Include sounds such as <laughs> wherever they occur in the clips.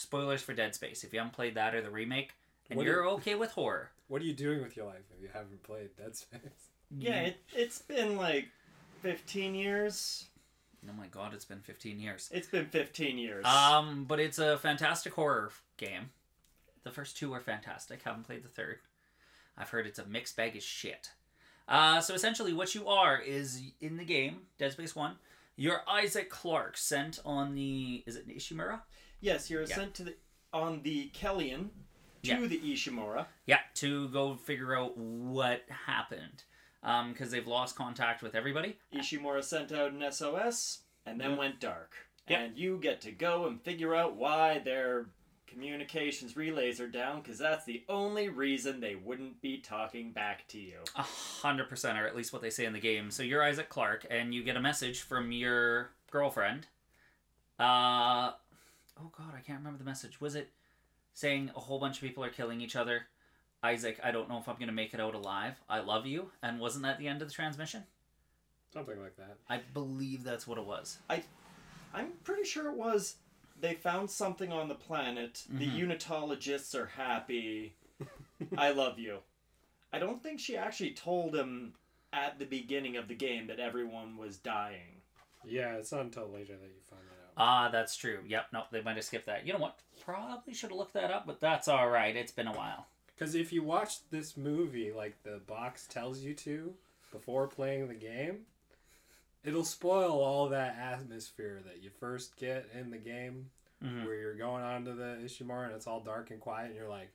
spoilers for Dead Space. If you haven't played that or the remake, and What you're okay with horror, <laughs> What are you doing with your life if you haven't played Dead Space? <laughs> Yeah, it, it's been like 15 years. oh my god, it's been 15 years. It's been 15 years. Um, but it's a fantastic horror game. The first two are fantastic. Haven't played the third. I've heard it's a mixed bag of shit. Uh, so essentially, what you are is in the game Dead Space One. You're Isaac Clarke, sent on the is it Ishimura? Yes, you're yeah. sent to the on the Kellion to Yeah. the Ishimura. Yeah, to go figure out what happened, because they've lost contact with everybody. Ishimura sent out an SOS and then Mhm. went dark. Yep. And you get to go and figure out why their communications relays are down because that's the only reason they wouldn't be talking back to you. A hundred percent, or at least what they say in the game. So you're Isaac Clarke, and you get a message from your girlfriend. Uh, oh god, I can't remember the message. Was it saying a whole bunch of people are killing each other? Isaac, I don't know if I'm gonna make it out alive. I love you, and wasn't that the end of the transmission? Something like that. I believe that's what it was. I, I'm pretty sure it was they found something on the planet. The Mhm. unitologists are happy. <laughs> I love you. I don't think she actually told him at the beginning of the game that everyone was dying. Yeah, it's not until later that you find out. Ah, that's true. Yep, no, they might have skipped that. You know what? Probably should have looked that up, but that's all right. It's been a while. Because if you watch this movie like the box tells you to before playing the game, it'll spoil all that atmosphere that you first get in the game Mhm. where you're going onto the Ishimura and it's all dark and quiet and you're like,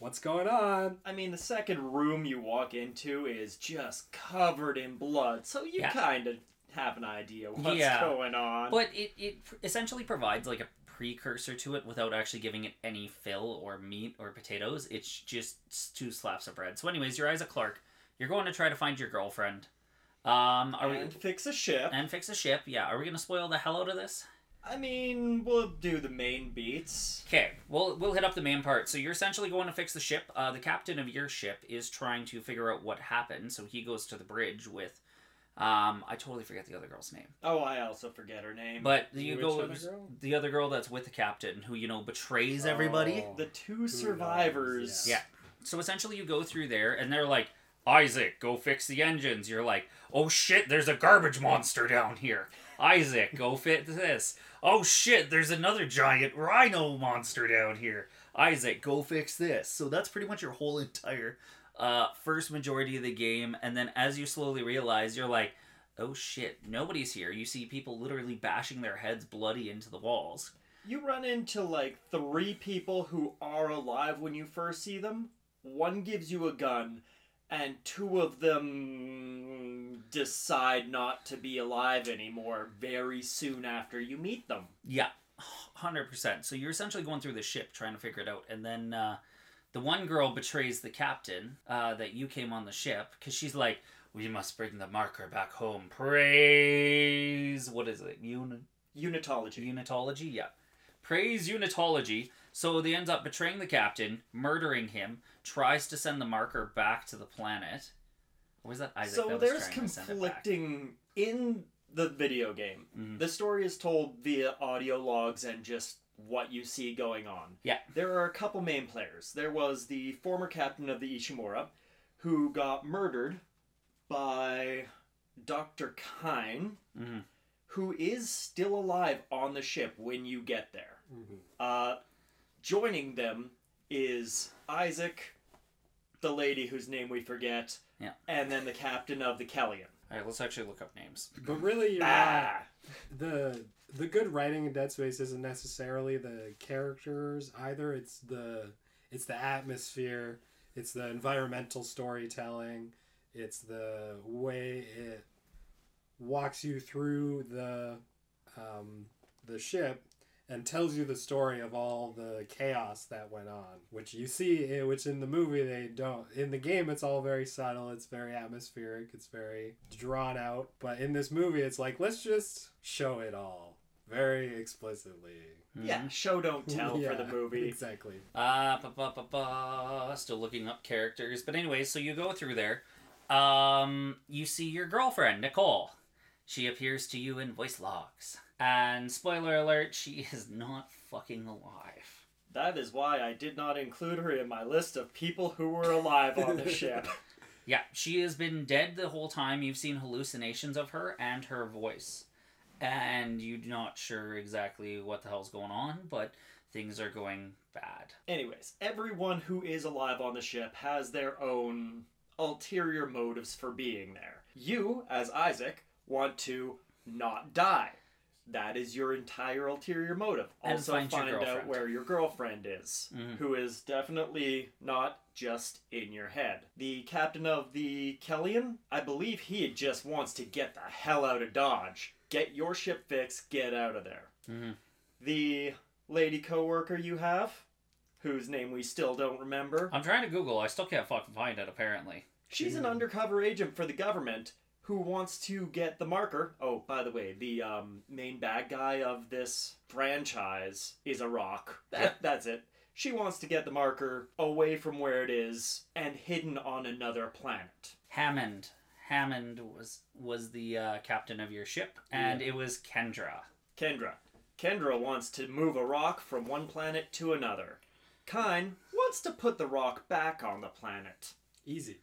what's going on? I mean, the second room you walk into is just covered in blood, so you Yeah. kind of have an idea what's Yeah. going on. But it, it essentially provides like a precursor to it without actually giving it any fill or meat or potatoes. It's just two slaps of bread. So, anyways, you're Isaac Clarke. You're going to try to find your girlfriend. Um, are and we fix a ship. and fix a ship? Yeah. Are we gonna spoil the hell out of this? I mean, we'll do the main beats. Okay, we'll we'll hit up the main part. So you're essentially going to fix the ship. Uh, the captain of your ship is trying to figure out what happened. So he goes to the bridge with, um, I totally forget the other girl's name. Oh, I also forget her name. But you Which go other girl? the other girl that's with the captain who you know betrays everybody. Oh. the two survivors. Yeah. So essentially, you go through there, and they're like, Isaac, go fix the engines. You're like, oh shit, there's a garbage monster down here. Isaac, go fit this. Oh shit, there's another giant rhino monster down here. Isaac, go fix this. So that's pretty much your whole entire uh, first majority of the game. And then as you slowly realize, you're like, oh shit, nobody's here. You see people literally bashing their heads bloody into the walls. You run into like three people who are alive when you first see them. One gives you a gun, and two of them decide not to be alive anymore very soon after you meet them. Yeah, hundred percent. So you're essentially going through the ship trying to figure it out, and then uh, the one girl betrays the captain uh, that you came on the ship because she's like, "We must bring the marker back home." Praise what is it? Uni- Unitology. unitology, yeah. Praise unitology. So they ends up betraying the captain, murdering him, tries to send the marker back to the planet. Or was that Isaac? so that there's trying to send it back? conflicting in the video game. Mhm. The story is told via audio logs and just what you see going on. Yeah. There are a couple main players. There was the former captain of the Ishimura who got murdered by Dr. Kyne, Mhm. who is still alive on the ship when you get there. Mhm. Uh, joining them is Isaac, the lady whose name we forget, Yeah. and then the captain of the Kellion. All right, let's actually look up names. But really, you're not, Ah! The the good writing in Dead Space isn't necessarily the characters either. It's the it's the atmosphere. It's the environmental storytelling. It's the way it walks you through the um, the ship and tells you the story of all the chaos that went on, which you see, eh, which in the movie they don't. In the game, it's all very subtle. It's very atmospheric. It's very drawn out. But in this movie, it's like let's just show it all very explicitly. Yeah, show don't <laughs> tell for the movie. Exactly. Uh, ba, ba, ba, ba. Still looking up characters. But anyway, so you go through there. Um, you see your girlfriend, Nicole. She appears to you in voice logs. And spoiler alert, she <laughs> is not fucking alive. That is why I did not include her in my list of people who were alive on the ship. <laughs> Yeah, she has been dead the whole time. You've seen hallucinations of her and her voice. And you're not sure exactly what the hell's going on, but things are going bad. Anyways, everyone who is alive on the ship has their own ulterior motives for being there. You, as Isaac, want to not die. That is your entire ulterior motive. And also find find out where your girlfriend is, Mhm. who is definitely not just in your head. The captain of the Kellion, I believe he just wants to get the hell out of Dodge. Get your ship fixed, get out of there. Mhm. The lady coworker you have, whose name we still don't remember, I'm trying to Google. I still can't fucking find it, apparently. she's an undercover agent for the government who wants to get the marker. Oh, by the way, the um, main bad guy of this franchise is a rock. That, that's it. She wants to get the marker away from where it is and hidden on another planet. Hammond. Hammond was was the uh, captain of your ship, and it was Kendra. Kendra. Kendra wants to move a rock from one planet to another. Kyne wants to put the rock back on the planet. Easy.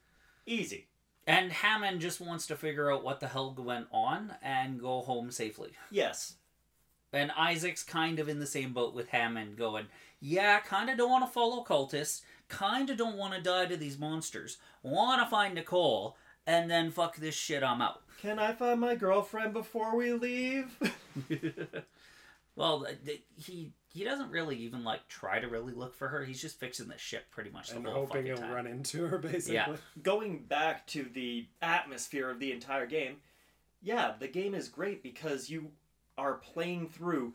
Easy. And Hammond just wants to figure out what the hell went on and go home safely. Yes. And Isaac's kind of in the same boat with Hammond, going, Yeah, kind of don't want to follow cultists, kind of don't want to die to these monsters, want to find Nicole, and then fuck this shit, I'm out. Can I find my girlfriend before we leave? <laughs> well, he he doesn't really even like try to really look for her. He's just fixing the ship pretty much the And whole hoping fucking he'll time. run into her, <laughs> basically. Yeah. going back to the atmosphere of the entire game, yeah, the game is great because you are playing through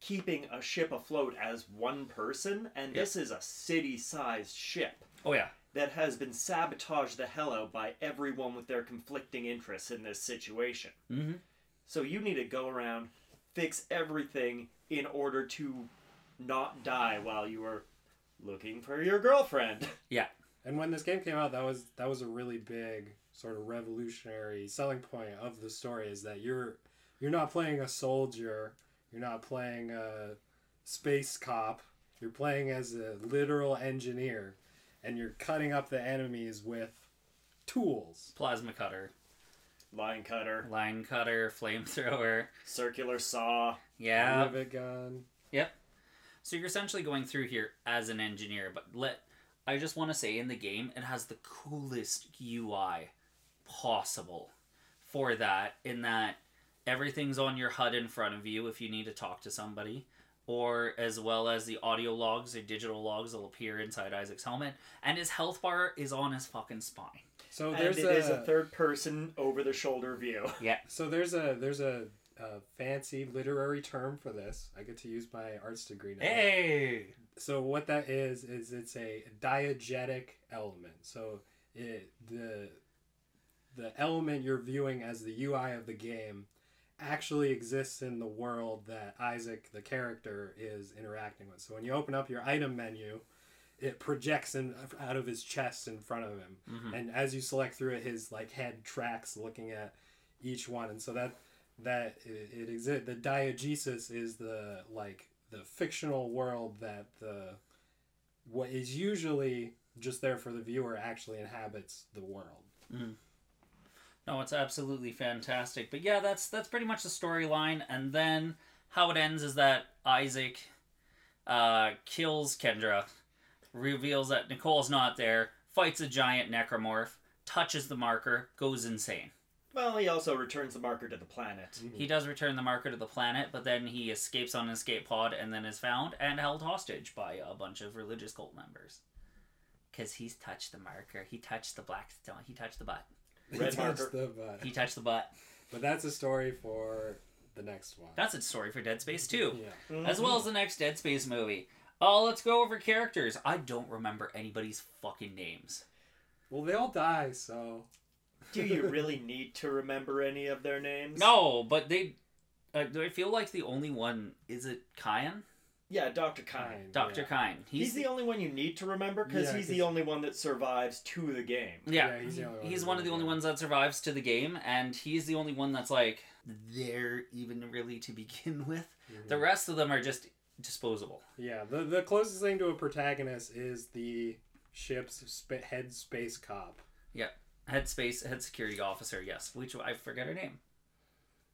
keeping a ship afloat as one person, and Yep. this is a city sized ship Oh yeah, that has been sabotaged the hell out by everyone with their conflicting interests in this situation. hmm So you need to go around, fix everything in order to not die while you are looking for your girlfriend. <laughs> Yeah. And when this game came out, that was that was a really big sort of revolutionary selling point of the story is that you're you're not playing a soldier, you're not playing a space cop, you're playing as a literal engineer and you're cutting up the enemies with tools. plasma cutter, Line cutter, line cutter, flamethrower. circular saw. Yeah, Rivet gun. Yep. So you're essentially going through here as an engineer, but let I just want to say in the game it has the coolest UI possible for that in that everything's on your HUD in front of you if you need to talk to somebody or as well as the audio logs or digital logs will appear inside Isaac's helmet and his health bar is on his fucking spine. So And there's it a, is a third person over the shoulder view. <laughs> Yeah. So there's a there's a, a fancy literary term for this. I get to use my arts degree now. Hey. so what that is is it's a diegetic element so it the the element you're viewing as the ui of the game actually exists in the world that isaac the character is interacting with so when you open up your item menu it projects in, out of his chest in front of him Mhm. and as you select through it his like head tracks looking at each one and so that that it, it exists the diegesis is the like the fictional world that the what is usually just there for the viewer actually inhabits the world No, it's absolutely fantastic. But yeah, that's that's pretty much the storyline. And then how it ends is that Isaac uh, kills Kendra, reveals that Nicole's not there, fights a giant necromorph, touches the marker, goes insane. Well, he also returns the marker to the planet. Mhm. He does return the marker to the planet, but then he escapes on an escape pod and then is found and held hostage by a bunch of religious cult members. Because he's touched the marker. He touched the black stone. He touched the butt. Red That's marker. the butt. He touched the butt. but that's a story for the next one That's a story for Dead Space 2. yeah mm-hmm. as well as the next Dead Space movie. Oh, let's go over characters. I don't remember anybody's fucking names. well they all die so Do you really need to remember any of their names? No, but they. Uh, do I feel like the only one is it Kyan? Yeah, Dr. Kyne. Doctor yeah. Kyne. He's, the only one you need to remember because Yeah, he's the only one that survives to the game. yeah. Yeah, he's the only one he's who one of the only ones that survives to the game, and he's the only one that's like there even really to begin <laughs> with. Mhm. The rest of them are just disposable. Yeah, the the closest thing to a protagonist is the ship's sp- head space cop. Yeah, Head space, head security officer, yes. Which I forget her name.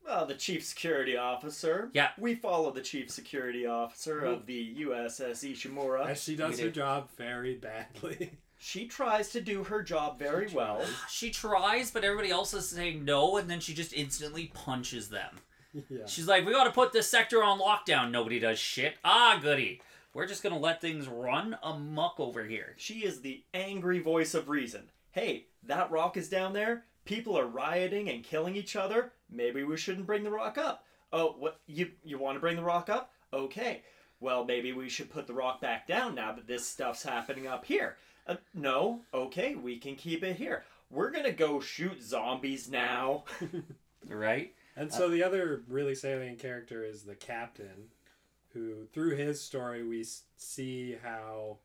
Well, the chief security officer. Yeah. We follow the chief security officer of the USS Ishimura. As she does we her do. job very badly. <laughs> She tries to do her job very She well. She tries, but everybody else is saying no, and then she just instantly punches them. <laughs> yeah. She's like, "We got to put this sector on lockdown." Nobody does shit. Ah, goody. We're just gonna let things run amok over here. She is the angry voice of reason. Hey, that rock is down there. People are rioting and killing each other. Maybe we shouldn't bring the rock up. Oh, what you you want to bring the rock up? Okay. Well, maybe we should put the rock back down now that this stuff's happening up here. Uh, no. Okay, we can keep it here. We're going to go shoot zombies now. <laughs> Right? And so the other really salient character is the captain, who through his story we see how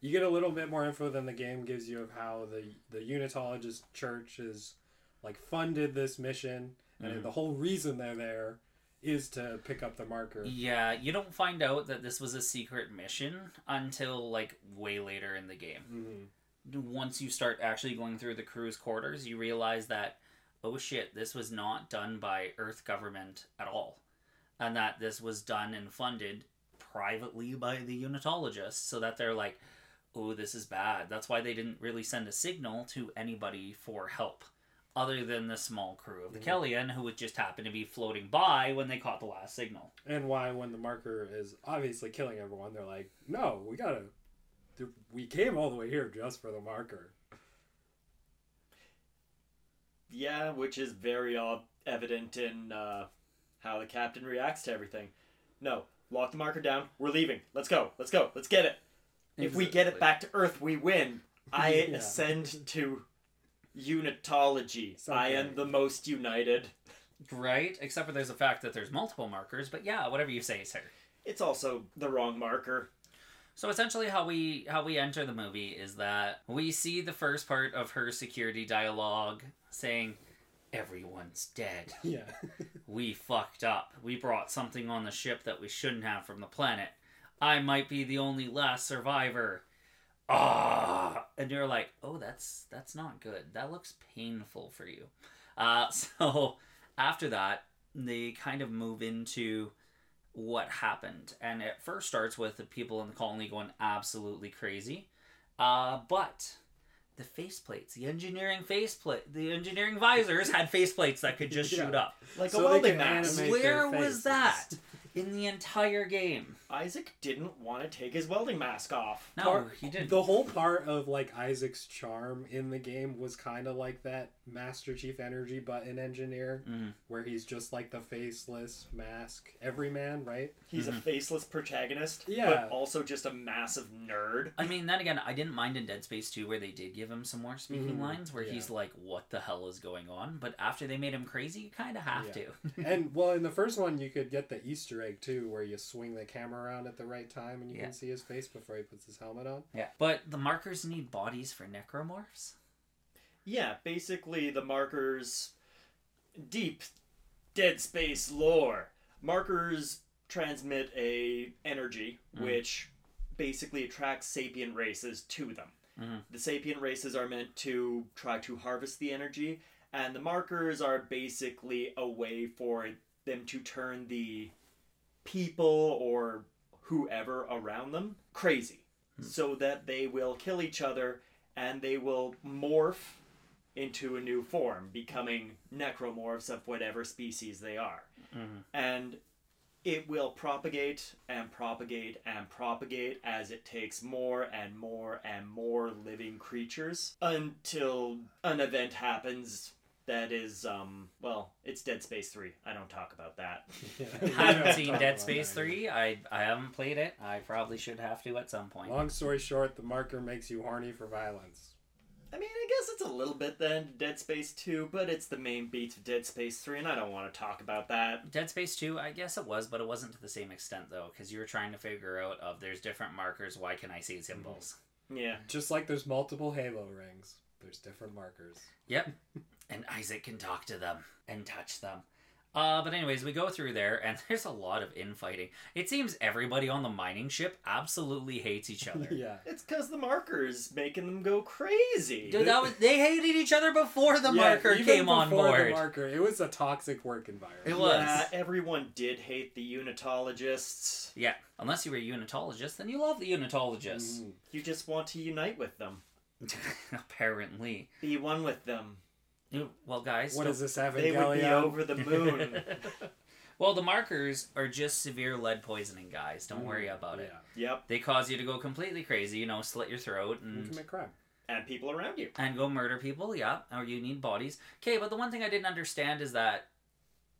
you get a little bit more info than the game gives you of how the the Unitologist Church is like funded this mission, and Mhm. the whole reason they're there is to pick up the marker. Yeah, you don't find out that this was a secret mission until like way later in the game. Mhm. Once you start actually going through the crew's quarters, you realize that oh shit, this was not done by Earth government at all, and that this was done and funded privately by the Unitologists, so that they're like, oh, this is bad. That's why they didn't really send a signal to anybody for help. Other than the small crew of the Mhm. Kellion, who would just happen to be floating by when they caught the last signal. And why, when the marker is obviously killing everyone, they're like, "No, we gotta. We came all the way here just for the marker." Yeah, which is very uh, evident in uh, how the captain reacts to everything. No, lock the marker down. We're leaving. Let's go. Let's go. Let's get it. If we get it back to Earth, we win. <laughs> I Yeah. ascend to unitology. I am the most united. Right, except for there's the fact that there's multiple markers, but yeah, whatever you say, sir. It's also the wrong marker. So essentially how we how we enter the movie is that we see the first part of her security dialogue saying everyone's dead. <laughs> Yeah. We fucked up. We brought something on the ship that we shouldn't have from the planet. I might be the only last survivor. Ah, and you're like, "Oh, that's that's not good. That looks painful for you." Uh, <laughs> so after that, they kind of move into what happened, and it first starts with the people in the colony going absolutely crazy. Uh, but the faceplates, the engineering faceplate, the engineering visors had faceplates that could just <laughs> shoot up. Like So a welding mask. Where was that <laughs> in the entire game? Isaac didn't want to take his welding mask off. No, Part- he didn't. The whole part of like Isaac's charm in the game was kind of like that Master Chief Energy button engineer, Mhm. where he's just like the faceless mask everyman, right? He's Mhm. a faceless protagonist, Yeah. but also just a massive nerd. I mean, then again, I didn't mind in Dead Space 2 where they did give him some more speaking Mhm, lines where yeah. he's like, what the hell is going on? But after they made him crazy, you kind of have Yeah. to. <laughs> and well, in the <laughs> first one, you could get the Easter egg too, where you swing the camera around at the right time and you Yeah. can see his face before he puts his helmet on. yeah. But the markers need bodies for necromorphs? Yeah, basically the markers deep dead space lore. Markers transmit a energy Mm. which basically attracts sapient races to them. Mhm. The sapient races are meant to try to harvest the energy and the markers are basically a way for them to turn the people or whoever around them crazy so that they will kill each other and they will morph into a new form, becoming necromorphs of whatever species they are. Mm-hmm. And it will propagate and propagate and propagate as it takes more and more and more living creatures until an event happens that is, um, well, it's Dead Space 3. I don't talk about that. <laughs> <laughs> I haven't seen Dead Space 3. I, I haven't played it. I probably should have to at some point. Long story short, the marker makes you horny for violence. I mean, I guess it's a little bit then Dead Space 2, but it's the main beats of Dead Space 3, and I don't want to talk about that. Dead Space 2, I guess it was, but it wasn't to the same extent though, because you were trying to figure out of there's different markers. Why can I see symbols? Mm-hmm. Yeah. Just like there's multiple Halo rings, there's different markers. Yep. and Isaac can talk to them and touch them. Uh, but anyways, we go through there, and <laughs> there's a lot of infighting. It seems everybody on the mining ship absolutely hates each other. <laughs> yeah. It's because the marker's making them go crazy. Dude, that was, they hated each other before the Yeah, marker even came on before board. The marker, it was a toxic work environment. It was. Yeah, everyone did hate the unitologists. Yeah, unless you were a unitologist, then you love the unitologists. Mhm. You just want to unite with them, <laughs> Apparently. be one with them. You- Well, guys. What don't- is this, They would be over the <laughs> moon. well, the markers are just severe lead poisoning, guys. Don't worry Mm, about it. yeah. yep, They cause you to go completely crazy, you know, slit your throat You and commit crime. and people around you. and go murder people, yeah, or you need bodies. Okay, but the one thing I didn't understand is that,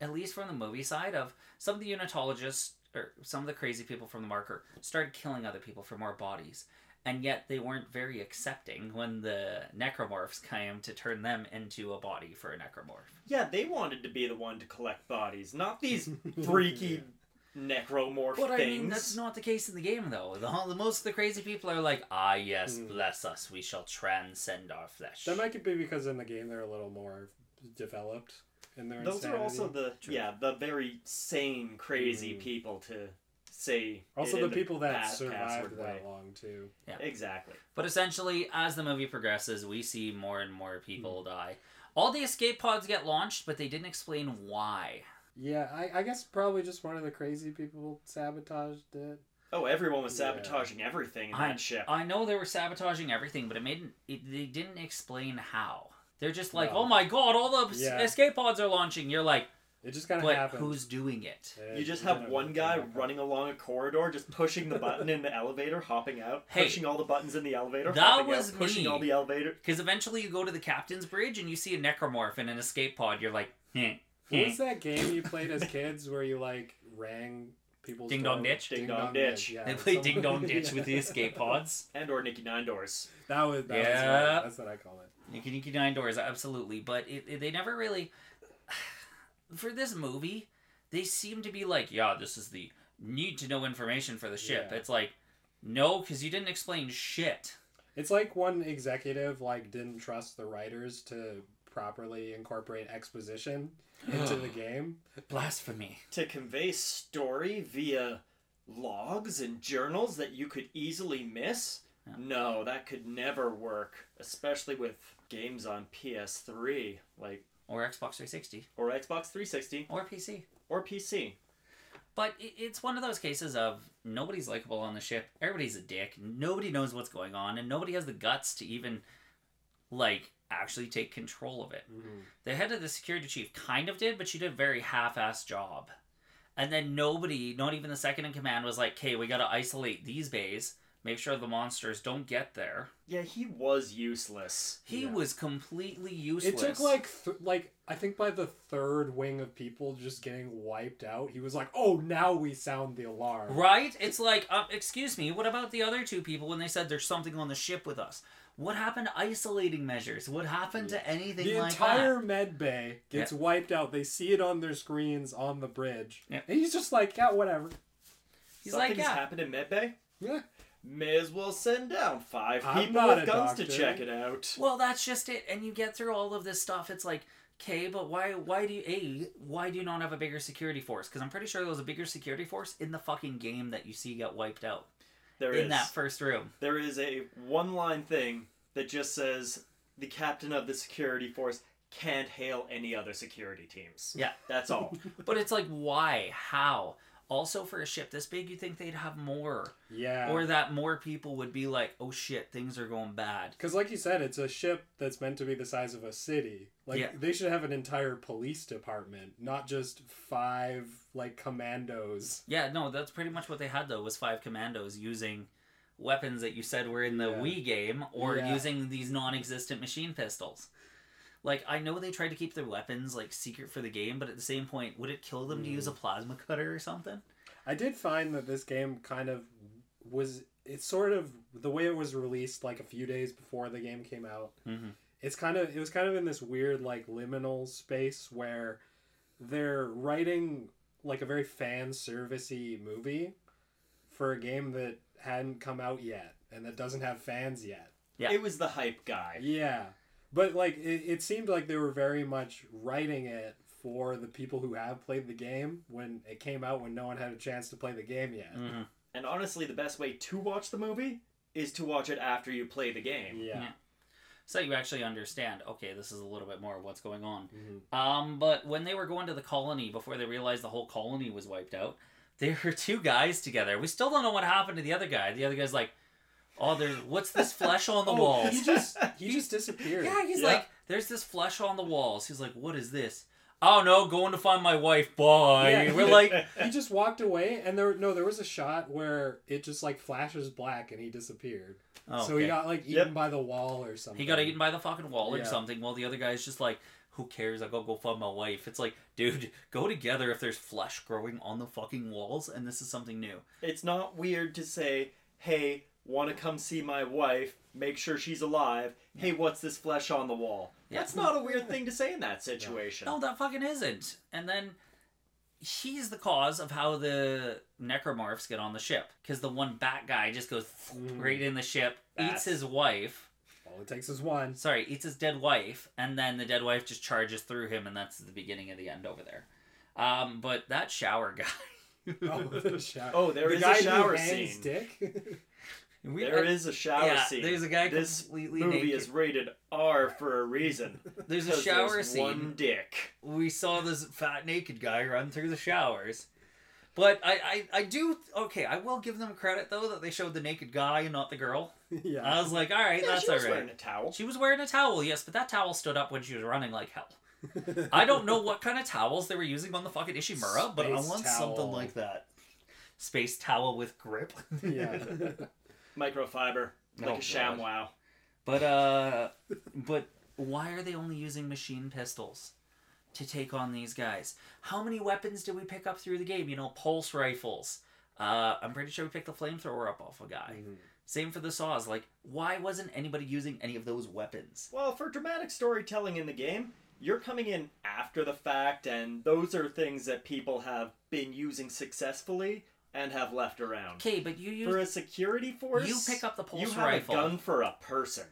at least from the movie side of some of the unitologists or some of the crazy people from the marker started killing other people for more bodies, and yet they weren't very accepting when the necromorphs came to turn them into a body for a necromorph. Yeah, they wanted to be the one to collect bodies, not these <laughs> freaky necromorph But I things. mean, that's not the case in the game, though. The, the most of the crazy people are like, ah, yes, Mm. bless us, we shall transcend our flesh. That might be because in the game they're a little more developed in their Those are also the True. yeah the very sane crazy Mm. people to say. also it the in people that pa- survived that way. long too. Yeah, exactly. But essentially, as the movie progresses, we see more and more people Hmm. die. All the escape pods get launched, but they didn't explain why. Yeah, I, I guess probably just one of the crazy people sabotaged it. Oh, everyone was Yeah. sabotaging everything in I- that ship. I know they were sabotaging everything, but it made it, they didn't explain how. They're just like, No. oh my god, all the Yeah. escape pods are launching. You're like, It just kind of but happened. who's doing it? Yeah, you just have one guy back running along a corridor, just pushing the button in the elevator, hopping out, Hey, pushing all the buttons in the elevator, that was out, pushing me. all the elevator. Because eventually you go to the captain's bridge and you see a necromorph in an escape pod. You're like, hmm, hmm. heh, What was that game you played as kids where you like rang people's Ding Dong Ditch? Ding Dong Ditch. Yeah, They play some- Ding Dong <laughs> Ditch with the escape pods. And or Nicky Nine Doors. That was that Yeah. was right. that's what I call it. Nikki Nikki Nine Doors, absolutely. But it, it- they never really. For this movie, they seem to be like, yeah, this is the need to know information for the ship. Yeah. It's like, no, because you didn't explain shit. It's like one executive like didn't trust the writers to properly incorporate exposition <gasps> into the game. Blasphemy. To convey story via logs and journals that you could easily miss? Yeah. No, that could never work, especially with games on PS3, like Or Xbox 360. or Xbox 360 Or PC. or PC. But it's one of those cases of nobody's likable on the ship. Everybody's a dick. Nobody knows what's going on, and nobody has the guts to even, like, actually take control of it. Mm-hmm. The head of the security chief kind of did, but she did a very half-assed job. And then nobody, not even the second in command, was like, "Okay, we got to isolate these bays, make sure the monsters don't get there." Yeah, he was useless. He Yeah. was completely useless. It took like th- like I think by the third wing of people just getting wiped out, he was like, "Oh, now we sound the alarm." right. It's like, uh, excuse me, what about the other two people when they said there's something on the ship with us? What happened to isolating measures? What happened to anything The like entire that? med bay gets wiped out. They see it on their screens on the bridge, Yeah. and he's just like, "Yeah, whatever." He's Something's like, yeah. happened in med bay? Yeah. May as well send down 5 I'm people not with a guns to check it out. Well, that's just it. And you get through all of this stuff. It's like, okay, but why? Why do you? A, why do you not have a bigger security force? Because I'm pretty sure there was a bigger security force in the fucking game that you see get wiped out There in is. that first room. There is a one line thing that just says the captain of the security force can't hail any other security teams. Yeah. That's all. <laughs> But it's like, why? How? Also, for a ship this big, you think they'd have more, Yeah. or that more people would be like, "Oh shit, things are going bad." Because, like you said, it's a ship that's meant to be the size of a city. Like, Yeah. they should have an entire police department, not just five, like, commandos. Yeah, no, that's pretty much what they had though. Was five commandos using weapons that you said were in the Yeah. Wii game, or Yeah. using these non-existent machine pistols. Like I know they tried to keep their weapons like secret for the game, but at the same point, would it kill them to use a Mm. plasma cutter or something? I did find that this game kind of was. It's sort of the way it was released, like, a few days before the game came out. Mm-hmm. it's kind of it was kind of in this weird like liminal space where they're writing like a very fan servicey movie for a game that hadn't come out yet and that doesn't have fans yet. Yeah. It was the hype guy. Yeah. But like it, it seemed like they were very much writing it for the people who have played the game when it came out when no one had a chance to play the game yet. Mhm. And honestly, the best way to watch the movie is to watch it after you play the game. Yeah. Yeah. So you actually understand. Okay, this is a little bit more of what's going on. Mhm. Um, but when they were going to the colony before they realized the whole colony was wiped out, there were two guys together. We still don't know what happened to the other guy. The other guy's like, "Oh, there's what's this <laughs> flesh on the Oh, walls?" He just he just disappeared. Yeah, he's Yeah. like, "There's this flesh on the walls." He's like, "What is this?" Oh no, going to find my wife. Bye. Yeah. We're like, <laughs> He just walked away, and there no, there was a shot where it just like flashes black, and he disappeared. oh, So he got like eaten Yep. by the wall or something. He got eaten by the fucking wall or Yeah. something. While the other guy's just like, "Who cares? I gotta go find my wife." It's like, dude, go together if there's flesh growing on the fucking walls, and this is something new. It's not weird to say, hey, want to come see my wife, make sure she's alive. Hey, what's this flesh on the wall? Yeah. That's not a weird thing to say in that situation. No, that fucking isn't. And then he's the cause of how the necromorphs get on the ship because the one bat guy just goes Mm. right in the ship, eats his wife. All it takes is one. Sorry, eats his dead wife, and then the dead wife just charges through him, and that's the beginning of the end over there. Um, but that shower guy. Oh, the <laughs> shower. Oh, there the is guy a shower who hangs scene. dick. <laughs> We- There is a shower yeah, scene. there's a guy This completely movie naked. is rated R for a reason. <laughs> There's a shower there's scene. One dick. we saw this fat naked guy run through the showers. But I, I, I do okay. I will give them credit though that they showed the naked guy and not the girl. <laughs> yeah. I was like, all right, Yeah, that's all right. she was right. wearing a towel. She was wearing a towel, yes, but that towel stood up when she was running like hell. I don't know what kind of towels they were using on the fucking Ishimura, but I want towel. something like that. Space towel with grip. yeah. <laughs> Microfiber. Like Oh, a God. ShamWow. But uh, <laughs> but why are they only using machine pistols to take on these guys? How many weapons did we pick up through the game? You know, pulse rifles. Uh, I'm pretty sure we picked the flamethrower up off a guy. Mhm. Same for the saws. Like, why wasn't anybody using any of those weapons? Well, for dramatic storytelling in the game, you're coming in after the fact, and those are things that people have been using successfully and have left around. Okay, but you use For a security force, you pick up the pulse you have rifle. a gun for a person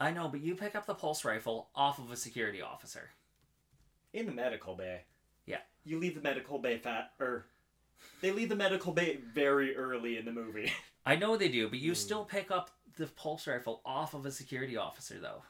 I know, but you pick up the pulse rifle off of a security officer. in the medical bay. Yeah. You leave the medical bay fat, or they leave the medical bay very early in the movie. <laughs> I know they do, but you Hmm. still pick up the pulse rifle off of a security officer, though.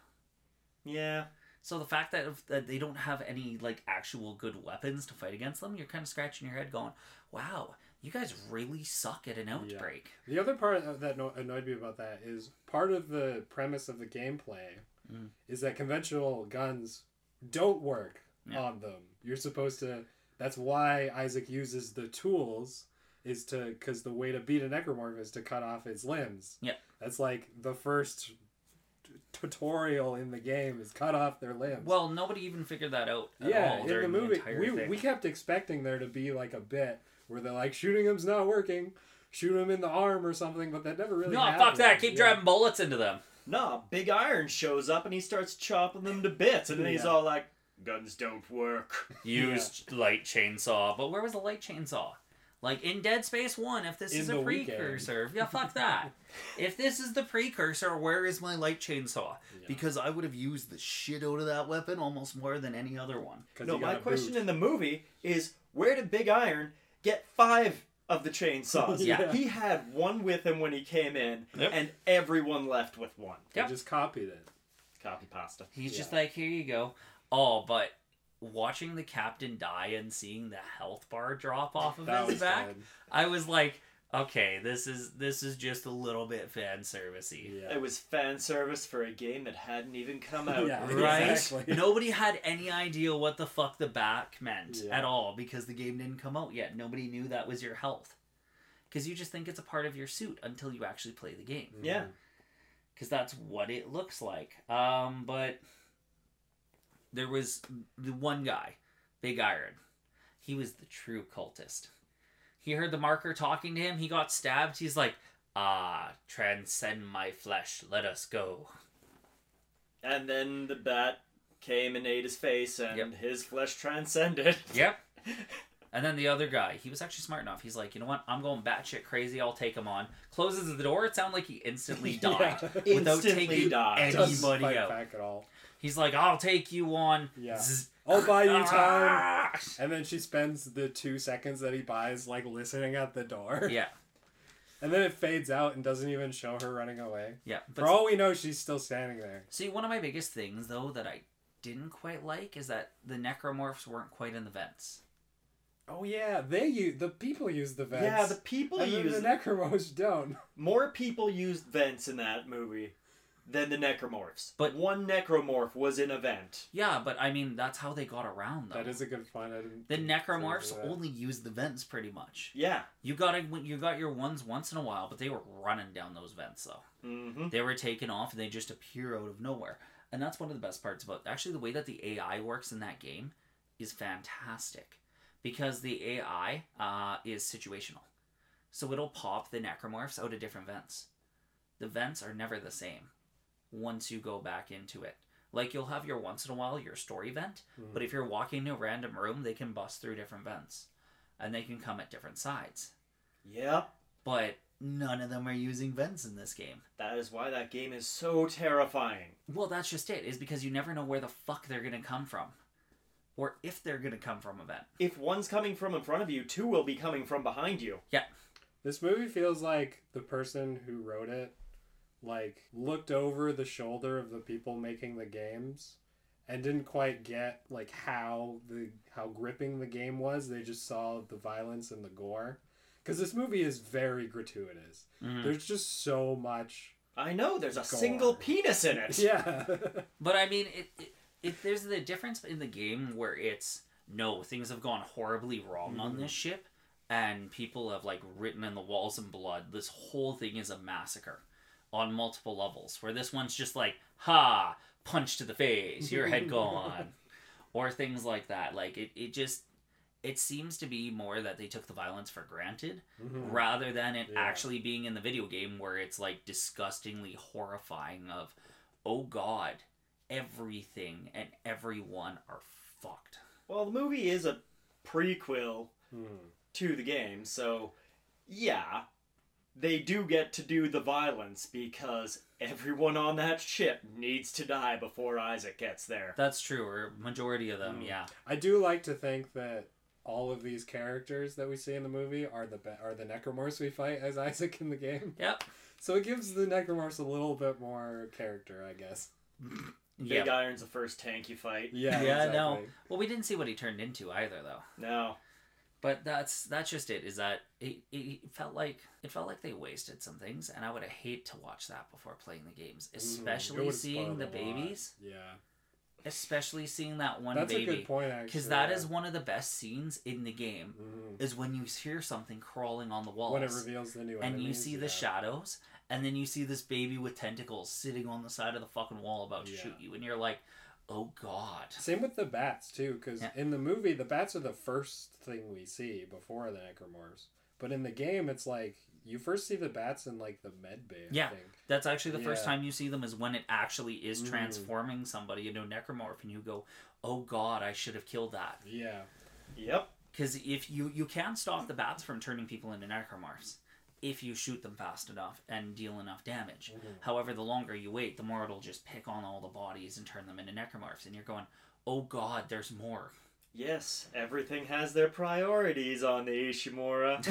yeah. So the fact that, that they don't have any like actual good weapons to fight against them, you're kind of scratching your head, going, "Wow, you guys really suck at an outbreak." The other part that annoyed me about that is part of the premise of the gameplay Mm. is that conventional guns don't work Yeah. on them. You're supposed to. That's why Isaac uses the tools is to because the way to beat a necromorph is to cut off its limbs. Yeah. That's like the first t- tutorial in the game is cut off their limbs. Well, nobody even figured that out at yeah, all in the movie, entire we, thing. we kept expecting there to be like a bit where they're like shooting him's not working, shoot him in the arm or something, but that never really. no, happened. fuck that! Keep Yeah. driving bullets into them. Nah, Big Iron shows up and he starts chopping them to bits, and then he's all like, "Guns don't work." Used light chainsaw, but where was the light chainsaw? Like in Dead Space One, if this In is the a weekend. precursor, yeah, fuck that. <laughs> if this is the precursor, where is my light chainsaw? Yeah. Because I would have used the shit out of that weapon almost more than any other one. No, my question in the movie is, where did Big Iron get five of the chainsaws? <laughs> Yeah. he had one with him when he came in, Yep. and everyone left with one. They Yep. just copied it. Copy pasta. He's just like, here you go. Oh, but watching the captain die and seeing the health bar drop off of That his back, fun. I was like, okay, this is this is just a little bit fan servicey. Yeah. It was fan service for a game that hadn't even come out. Yeah. Right? Exactly. Nobody had any idea what the fuck the back meant Yeah. at all because the game didn't come out yet. Nobody knew that was your health. Because you just think it's a part of your suit until you actually play the game. Yeah. because that's what it looks like. Um, but there was the one guy, Big Iron. He was the true cultist. He heard the marker talking to him. He got stabbed. He's like, "Ah, transcend my flesh. Let us go." And then the bat came and ate his face, and Yep. his flesh transcended. <laughs> Yep. And then the other guy, he was actually smart enough. He's like, you know what? I'm going batshit crazy. I'll take him on. Closes the door. It sounded like he instantly <laughs> died Yeah. <laughs> without Instantly taking died. Doesn't anybody out. back at all. He's like, I'll take you on. Yeah. Zzz. I'll buy you <laughs> time. And then she spends the two seconds that he buys like listening at the door. Yeah, <laughs> And then it fades out and doesn't even show her running away. yeah. For all we know, she's still standing there. see, one of my biggest things though that I didn't quite like is that the necromorphs weren't quite in the vents. Oh yeah, they use the people use the vents. Yeah, the people and use the necromorphs don't. <laughs> more people used vents in that movie than the necromorphs. But- one necromorph was in a vent. Yeah, but I mean that's how they got around though. That is a good point. I didn't. the necromorphs only use the vents pretty much. Yeah. You got you got your ones once in a while, but they were running down those vents though. Mm-hmm. They were taken off and they just appear out of nowhere. And that's one of the best parts about actually the way that the AI works in that game is fantastic. Because the AI uh, is situational. So it'll pop the necromorphs out of different vents. The vents are never the same once you go back into it. Like you'll have your once in a while your story vent, Mhm. but if you're walking to a random room, they can bust through different vents. And they can come at different sides. Yep. But none of them are using vents in this game. That is why that game is so terrifying. Well, that's just it. Is because you never know where the fuck they're gonna come from, or if they're gonna come from a vent. If one's coming from in front of you, two will be coming from behind you. Yeah. This movie feels like the person who wrote it, like looked over the shoulder of the people making the games, and didn't quite get like how the how gripping the game was. They just saw the violence and the gore, because this movie is very gratuitous. Mhm. There's just so much. I know, there's a Go single penis in it. Yeah. <laughs> But I mean, it, it, it there's the difference in the game where it's no things have gone horribly wrong on Mhm. this ship, and people have like written in the walls in blood. This whole thing is a massacre on multiple levels. Where this one's just like, ha, punch to the face, your head gone, <laughs> or things like that. Like it, it just. It seems to be more that they took the violence for granted Mhm. rather than it Yeah. actually being in the video game where it's like disgustingly horrifying of oh god everything and everyone are fucked Well, the movie is a prequel Mhm. to the game, so yeah, they do get to do the violence because everyone on that ship needs to die before Isaac gets there. that's true or majority of them Mm. yeah I do like to think that all of these characters that we see in the movie are the be- are the necromorphs we fight as <laughs> Isaac in the game. yep So it gives the necromorphs a little bit more character, I guess. <laughs> yeah Big Iron's the first tank you fight. Yeah, Yeah, exactly. no. well we didn't see what he turned into either though No. But that's that's just it is that it, it felt like it felt like they wasted some things and i would hate to watch that before playing the games Mhm. Especially would've seeing the lot. babies Yeah, especially seeing that one that's baby a good point because that yeah. is one of the best scenes in the game Mhm. is when you hear something crawling on the walls when it reveals the new and you enemies, see the shadows and then you see this baby with tentacles sitting on the side of the fucking wall about to Yeah. shoot you and you're like oh god Same with the bats too, because Yeah. in the movie the bats are the first thing we see before the necromorphs. But in the game, it's like you first see the bats in like the med bay. I Yeah. think. that's actually the first time you see them is when it actually is Mm. transforming somebody into a necromorph and you go oh god i should have killed that Yeah. Yep. because if you you can stop the bats from turning people into necromorphs if you shoot them fast enough and deal enough damage Mhm. However, the longer you wait, the more it'll just pick on all the bodies and turn them into necromorphs. And you're going, oh god, there's more. Yes, everything has their priorities on the Ishimura.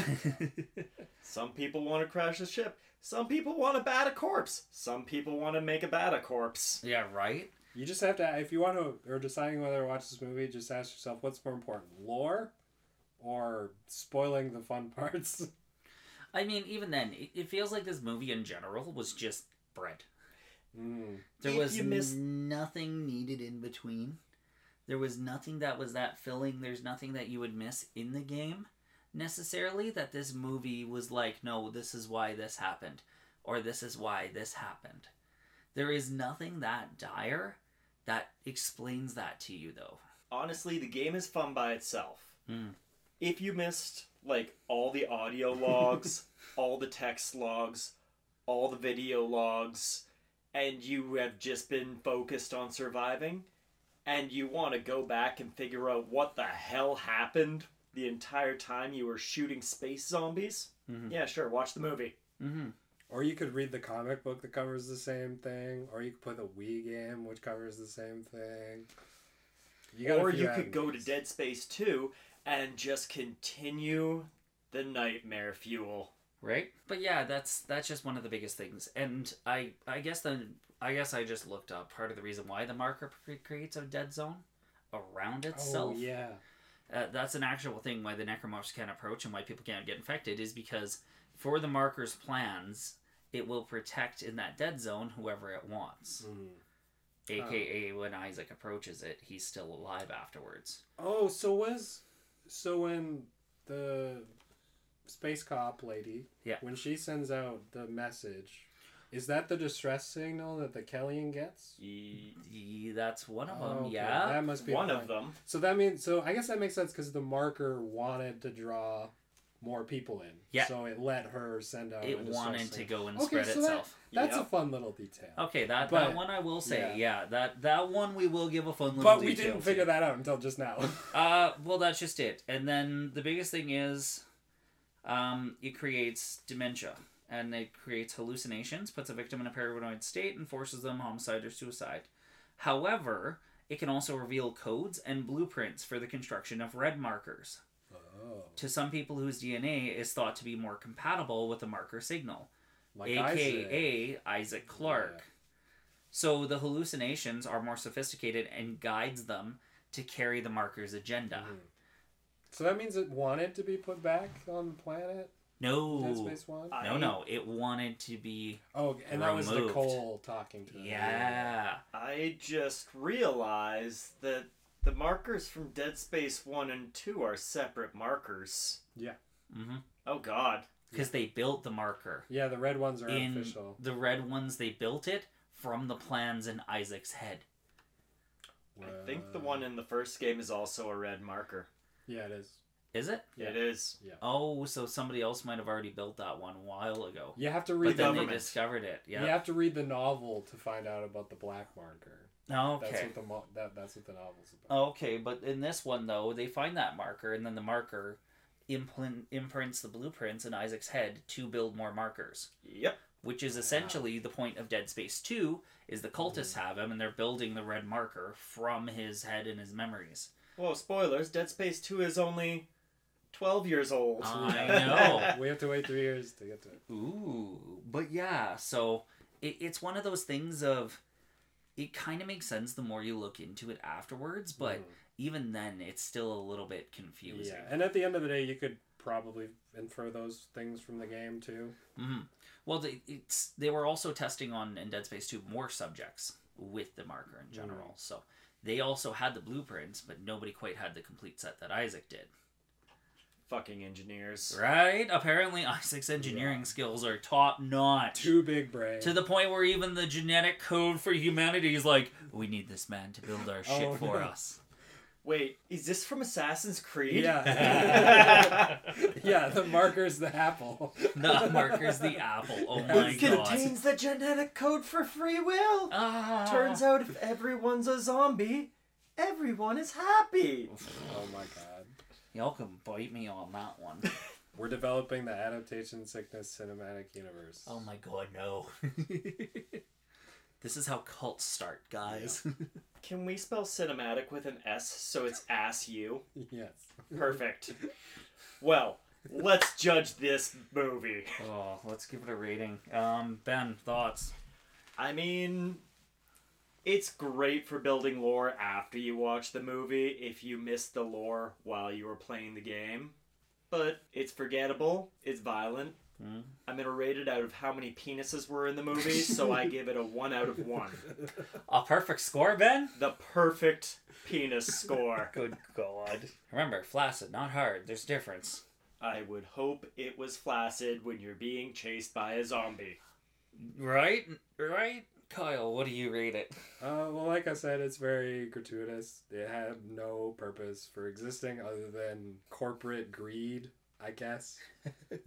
<laughs> Some people want to crash the ship. Some people want to bat a corpse. Some people want to make a bat a corpse. yeah, right? You just have to, if you want to, or deciding whether to watch this movie, just ask yourself what's more important, lore or spoiling the fun <laughs> parts. I mean, even then, it, it feels like this movie in general was just bread. Mm. There If was you miss- nothing needed in between. There was nothing that was that filling. There's nothing that you would miss in the game necessarily that this movie was like, no, this is why this happened, or this is why this happened. There is nothing that dire that explains that to you, though. Honestly, the game is fun by itself. Mm. If you missed like all the audio <laughs> logs, all the text logs, all the video logs, and you have just been focused on surviving, and you want to go back and figure out what the hell happened the entire time you were shooting space zombies, Mhm. yeah, sure, watch the movie. Mm-hmm. Or you could read the comic book that covers the same thing, or you could play the Wii game which covers the same thing. You got or few you could go to. Dead Space 2 and just continue the nightmare fuel. right but yeah that's that's just one of the biggest things and i i guess then i guess i just looked up part of the reason why the marker creates a dead zone around itself Oh yeah. uh, that's an actual thing why the necromorphs can't approach and why people can't get infected is because for the marker's plans it will protect in that dead zone whoever it wants Mm. aka when isaac approaches it he's still alive afterwards Oh, so was so when the space cop lady, Yeah. when she sends out the message, is that the distress signal that the Kellion gets? Ye- Ye- that's one of Oh, them okay. yeah that must be One of them. So that means so I guess that makes sense because the marker wanted to draw more people in. Yeah. So it let her send out. it wanted to go and Okay, spread so that- itself That's Yep. a fun little detail. Okay, that, But- that one I will say, yeah. yeah. that that one we will give a fun little. But we didn't to. figure that out until just now. <laughs> Uh, well, that's just it. And then the biggest thing is, um, it creates dementia, and it creates hallucinations, puts a victim in a paranoid state, and forces them homicide or suicide. However, it can also reveal codes and blueprints for the construction of red markers. Oh, To some people whose DNA is thought to be more compatible with the marker signal. like aka Isaac, Clarke. Yeah. So the hallucinations are more sophisticated and guides them to carry the marker's agenda. Mhm. So that means it wanted to be put back on the planet. Dead No, Space One. I- no, no. It wanted to be. Oh, and that was Nicole talking to him. Yeah. I just realized that the markers from Dead Space 1 and 2 are separate markers. Yeah. Mm-hmm. Oh god. Because they built the marker. Yeah, the red ones are In official. the red ones, they built it from the plans in Isaac's head. I think the one in the first game is also a red marker. Yeah, it is. Is it? Yeah. It is. Oh, so somebody else might have already built that one a while ago. You have to read. But read then the. they discovered it. Yeah. You have to read the novel to find out about the black marker. That's what the mo- that, that's what the novel's about. Okay, but in this one though, they find that marker, and then the marker imprint, imprints the blueprints in Isaac's head to build more markers, Yep. which is essentially the point of Dead Space Two. Is the cultists mm. have him, and they're building the red marker from his head and his memories. Whoa, spoilers. Dead Space 2 is only 12 years old. I <laughs> know. we have to wait three years to get to it. Ooh, but yeah, so it, it's one of those things of it kind of makes sense the more you look into it afterwards, but Mhm. even then, it's still a little bit confusing. yeah, and at the end of the day, you could probably infer those things from the game too. hmm Well, they, it's they were also testing on in Dead Space 2 more subjects with the marker in general. So they also had the blueprints, but nobody quite had the complete set that Isaac did. Fucking engineers. Right? Apparently, Isaac's engineering Yeah. skills are top notch. Too big brain. To the point where even the genetic code for humanity is like, we need this man to build our <laughs> shit Oh, for no. us. Wait, is this from Assassin's Creed? Yeah. <laughs> <laughs> yeah, the marker's the apple. The marker's the apple. Oh my it god. contains the genetic code for free will. Ah. Turns out if everyone's a zombie, everyone is happy. Oh my god. Y'all can bite me on that one. <laughs> We're developing the adaptation sickness cinematic universe. Oh my god, no. <laughs> this is how cults start, guys. <laughs> Can we spell cinematic with an S so it's ass you? Yes. Perfect. well, let's judge this movie. oh, let's give it a rating. Um, Ben, thoughts? I mean, it's great for building lore after you watch the movie if you missed the lore while you were playing the game. But it's forgettable, it's violent. Hmm? I'm gonna rate it out of how many penises were in the movie, so I <laughs> give it a 1 out of 1. A perfect score, Ben? The perfect penis score. <laughs> Good god. Remember, flaccid, not hard. There's a difference. I would hope it was flaccid when you're being chased by a zombie. Right? Right? Kyle, what do you rate it? Uh, well, like I said, it's very gratuitous. It had no purpose for existing other than corporate greed, I guess.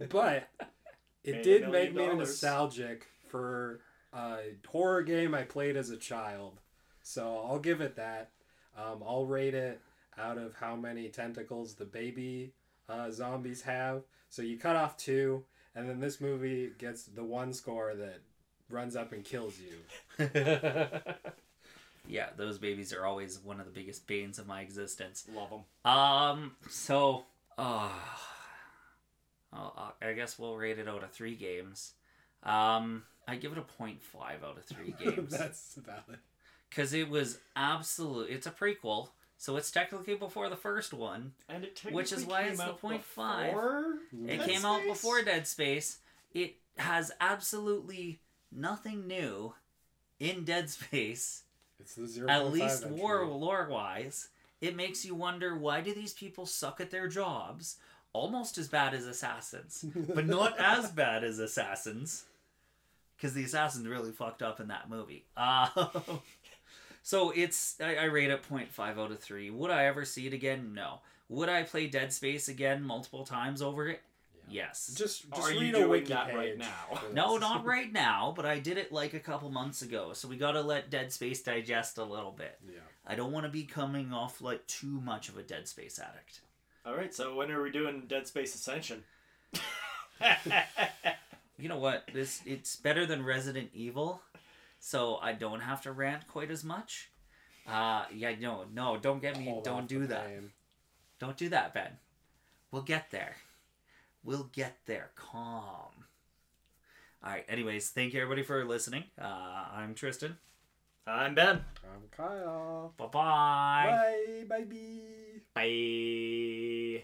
But <laughs> it a did million make me dollars. nostalgic for a horror game I played as a child. So I'll give it that. Um, I'll rate it out of how many tentacles the baby uh, zombies have. So you cut off two, and then this movie gets the one score that runs up and kills you. <laughs> yeah, those babies are always one of the biggest banes of my existence. Love them. Um, so, uh, I guess we'll rate it out of three games. Um, I give it a 0.5 out of three <laughs> games. That's valid. Because it was absolute. It's a prequel, so it's technically before the first one. And it Which is technically why came it's the out point five. before It Dead came out before Dead Space. It has absolutely nothing new in Dead Space, It's the zero. at least war lore wise. It makes you wonder why do these people suck at their jobs? Almost as bad as assassins, but not <laughs> as bad as assassins. Because the assassins really fucked up in that movie. Uh, <laughs> so it's I, I rate it 0.5 out of 3. Would I ever see it again? No. Would I play Dead Space again multiple times over it? Yes. Just, just Are you read a doing wiki that page right now? <laughs> No, not <laughs> right now, but I did it like a couple months ago. So we gotta let Dead Space digest a little bit. Yeah. I don't want to be coming off like too much of a Dead Space addict. All right, so when are we doing Dead Space Ascension? <laughs> You know what? This it's better than Resident Evil, so I don't have to rant quite as much. Uh, yeah, no, no, don't get me, Hold don't off do the that. pain. Don't do that, Ben. We'll get there. We'll get there. Calm. All right. Anyways, thank you everybody for listening. Uh, I'm Tristan. I'm Ben. I'm Kyle. Bye-bye. Bye, baby. Bye.